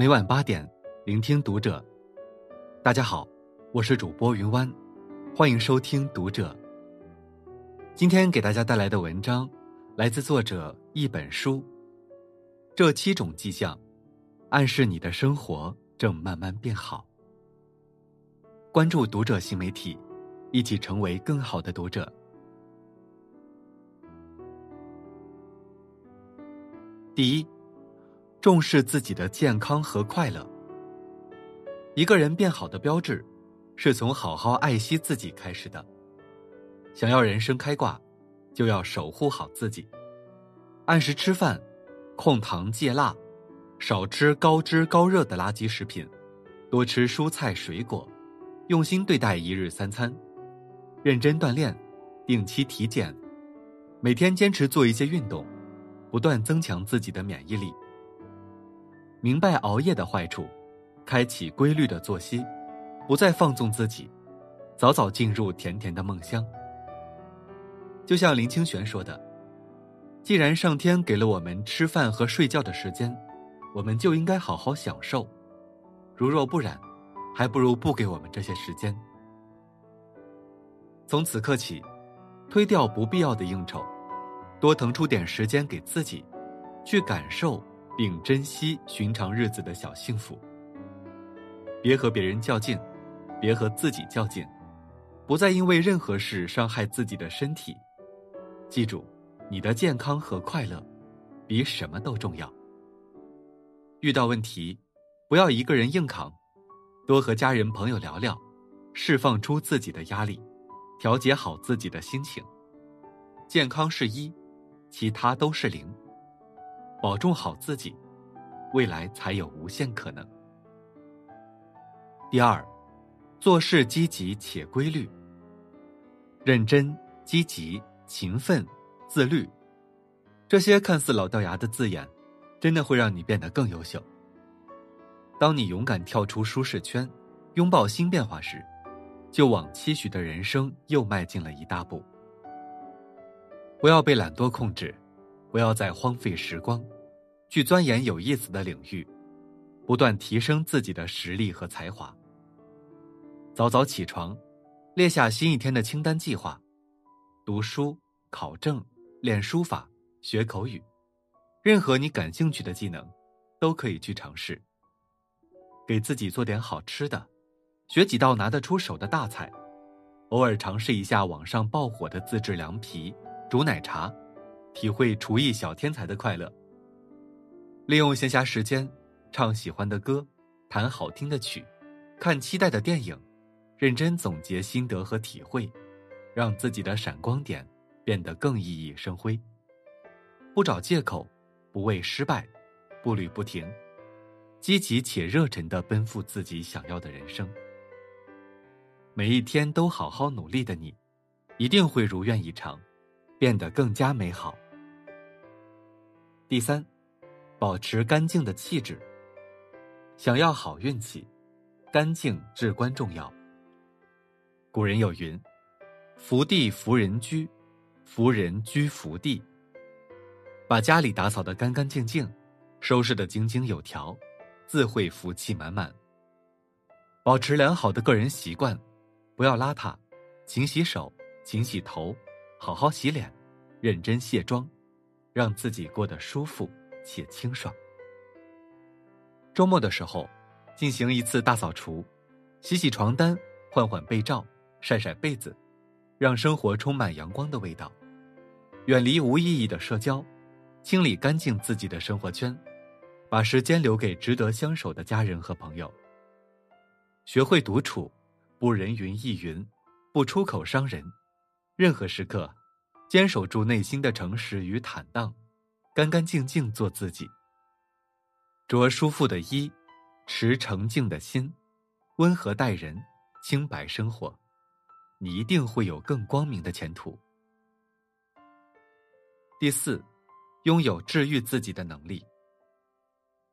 每晚八点，聆听读者。大家好，我是主播云湾，欢迎收听读者。今天给大家带来的文章，来自作者一本书。这七种迹象，暗示你的生活正慢慢变好。关注读者新媒体，一起成为更好的读者。第一，重视自己的健康和快乐。一个人变好的标志，是从好好爱惜自己开始的。想要人生开挂，就要守护好自己，按时吃饭，控糖戒辣，少吃高脂高热的垃圾食品，多吃蔬菜水果，用心对待一日三餐，认真锻炼，定期体检，每天坚持做一些运动。不断增强自己的免疫力，明白熬夜的坏处，开启规律的作息，不再放纵自己，早早进入甜甜的梦乡。就像林清玄说的：“既然上天给了我们吃饭和睡觉的时间，我们就应该好好享受。如若不然，还不如不给我们这些时间。”从此刻起，推掉不必要的应酬。多腾出点时间给自己，去感受并珍惜寻常日子的小幸福。别和别人较劲，别和自己较劲，不再因为任何事伤害自己的身体。记住，你的健康和快乐，比什么都重要。遇到问题，不要一个人硬扛，多和家人朋友聊聊，释放出自己的压力，调节好自己的心情。健康是一。其他都是零，保重好自己，未来才有无限可能。第二，做事积极且规律，认真、积极、勤奋、自律，这些看似老掉牙的字眼，真的会让你变得更优秀。当你勇敢跳出舒适圈，拥抱新变化时，就往期许的人生又迈进了一大步。不要被懒惰控制，不要再荒废时光，去钻研有意思的领域，不断提升自己的实力和才华。早早起床，列下新一天的清单计划，读书、考证、练书法、学口语，任何你感兴趣的技能，都可以去尝试。给自己做点好吃的，学几道拿得出手的大菜，偶尔尝试一下网上爆火的自制凉皮。煮奶茶，体会厨艺小天才的快乐。利用闲暇时间，唱喜欢的歌，弹好听的曲，看期待的电影，认真总结心得和体会，让自己的闪光点变得更熠熠生辉。不找借口，不畏失败，步履不停，积极且热忱的奔赴自己想要的人生。每一天都好好努力的你，一定会如愿以偿。变得更加美好。第三，保持干净的气质。想要好运气，干净至关重要。古人有云：“福地福人居，福人居福地。”把家里打扫的干干净净，收拾的井井有条，自会福气满满。保持良好的个人习惯，不要邋遢，勤洗手，勤洗头。好好洗脸，认真卸妆，让自己过得舒服且清爽。周末的时候，进行一次大扫除，洗洗床单，换换被罩，晒晒被子，让生活充满阳光的味道。远离无意义的社交，清理干净自己的生活圈，把时间留给值得相守的家人和朋友。学会独处，不人云亦云，不出口伤人。任何时刻，坚守住内心的诚实与坦荡，干干净净做自己。着舒服的衣，持澄净的心，温和待人，清白生活，你一定会有更光明的前途。第四，拥有治愈自己的能力。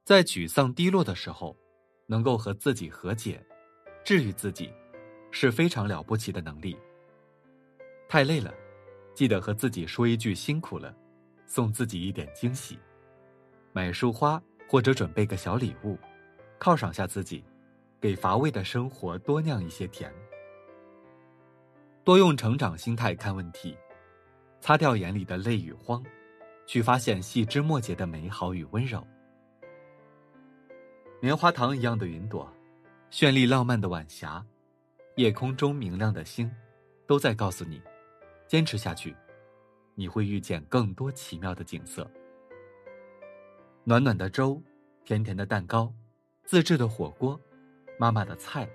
在沮丧低落的时候，能够和自己和解，治愈自己，是非常了不起的能力。太累了，记得和自己说一句辛苦了，送自己一点惊喜，买束花或者准备个小礼物，犒赏下自己，给乏味的生活多酿一些甜。多用成长心态看问题，擦掉眼里的泪与慌，去发现细枝末节的美好与温柔。棉花糖一样的云朵，绚丽浪漫的晚霞，夜空中明亮的星，都在告诉你：坚持下去，你会遇见更多奇妙的景色。暖暖的粥，甜甜的蛋糕，自制的火锅，妈妈的菜，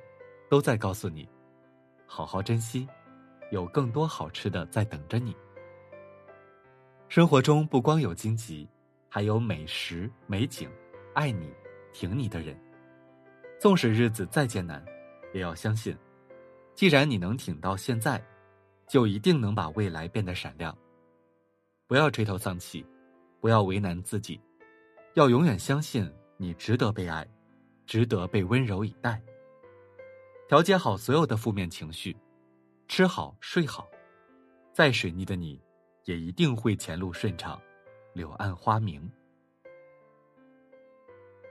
都在告诉你：好好珍惜，有更多好吃的在等着你。生活中不光有荆棘，还有美食美景，爱你。挺你的人，纵使日子再艰难，也要相信，既然你能挺到现在，就一定能把未来变得闪亮。不要垂头丧气，不要为难自己，要永远相信你值得被爱，值得被温柔以待。调节好所有的负面情绪，吃好睡好，再水逆的你，也一定会前路顺畅，柳暗花明。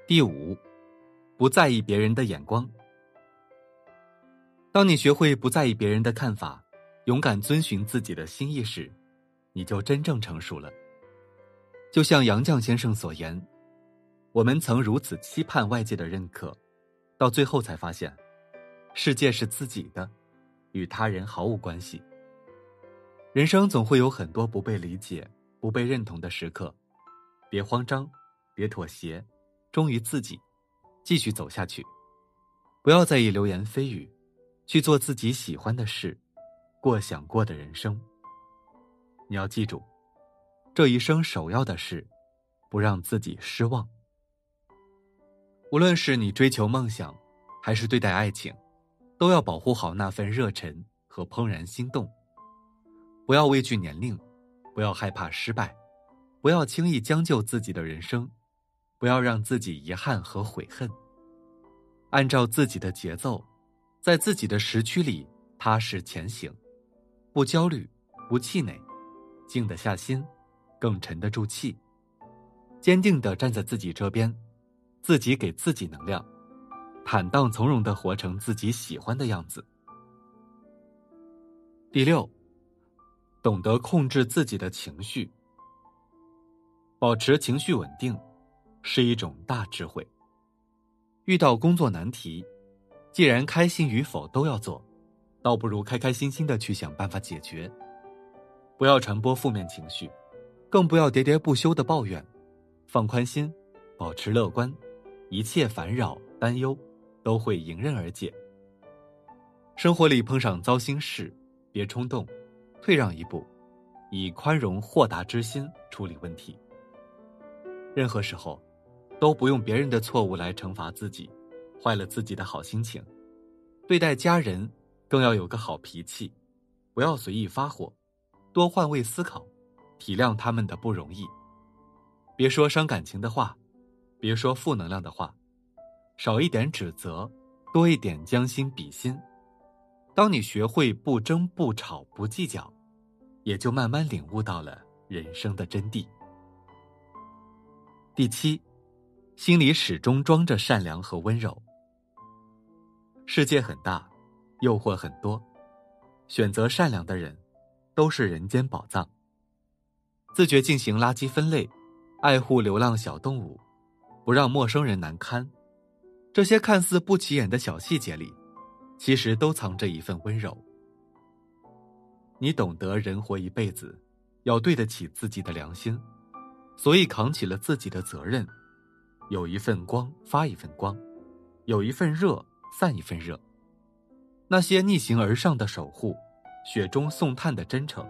第五，不在意别人的眼光。当你学会不在意别人的看法，勇敢遵循自己的心意时，你就真正成熟了。就像杨绛先生所言：“我们曾如此期盼外界的认可，到最后才发现，世界是自己的，与他人毫无关系。人生总会有很多不被理解、不被认同的时刻，别慌张，别妥协。”忠于自己，继续走下去，不要在意流言蜚语，去做自己喜欢的事，过想过的人生。你要记住，这一生首要的是，不让自己失望。无论是你追求梦想，还是对待爱情，都要保护好那份热忱和怦然心动。不要畏惧年龄，不要害怕失败，不要轻易将就自己的人生。不要让自己遗憾和悔恨。按照自己的节奏，在自己的时区里踏实前行，不焦虑，不气馁，静得下心，更沉得住气，坚定的站在自己这边，自己给自己能量，坦荡从容的活成自己喜欢的样子。第六，懂得控制自己的情绪，保持情绪稳定。是一种大智慧。遇到工作难题，既然开心与否都要做，倒不如开开心心的去想办法解决。不要传播负面情绪，更不要喋喋不休的抱怨，放宽心，保持乐观，一切烦扰担忧都会迎刃而解。生活里碰上糟心事，别冲动，退让一步，以宽容豁达之心处理问题。任何时候。都不用别人的错误来惩罚自己，坏了自己的好心情。对待家人，更要有个好脾气，不要随意发火，多换位思考，体谅他们的不容易。别说伤感情的话，别说负能量的话，少一点指责，多一点将心比心。当你学会不争不吵不计较，也就慢慢领悟到了人生的真谛。第七。心里始终装着善良和温柔。世界很大，诱惑很多，选择善良的人，都是人间宝藏。自觉进行垃圾分类，爱护流浪小动物，不让陌生人难堪，这些看似不起眼的小细节里，其实都藏着一份温柔。你懂得人活一辈子，要对得起自己的良心，所以扛起了自己的责任。有一份光发一份光，有一份热散一份热。那些逆行而上的守护，雪中送炭的真诚，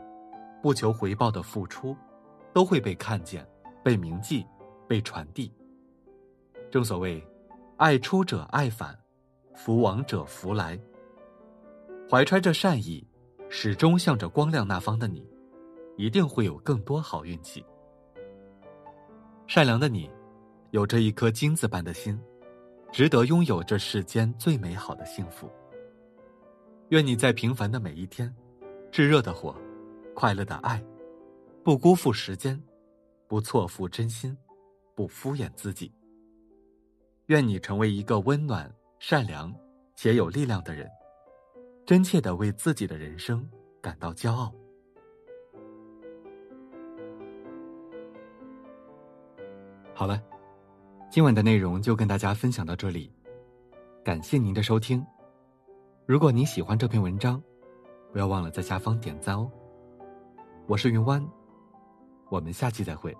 不求回报的付出，都会被看见、被铭记、被传递。正所谓，爱出者爱返，福往者福来。怀揣着善意，始终向着光亮那方的你，一定会有更多好运气。善良的你。有着一颗金子般的心，值得拥有这世间最美好的幸福。愿你在平凡的每一天，炙热的火，快乐的爱，不辜负时间，不错付真心，不敷衍自己。愿你成为一个温暖、善良且有力量的人，真切的为自己的人生感到骄傲。好了，今晚的内容就跟大家分享到这里，感谢您的收听。如果你喜欢这篇文章，不要忘了在下方点赞哦。我是云湾，我们下期再会。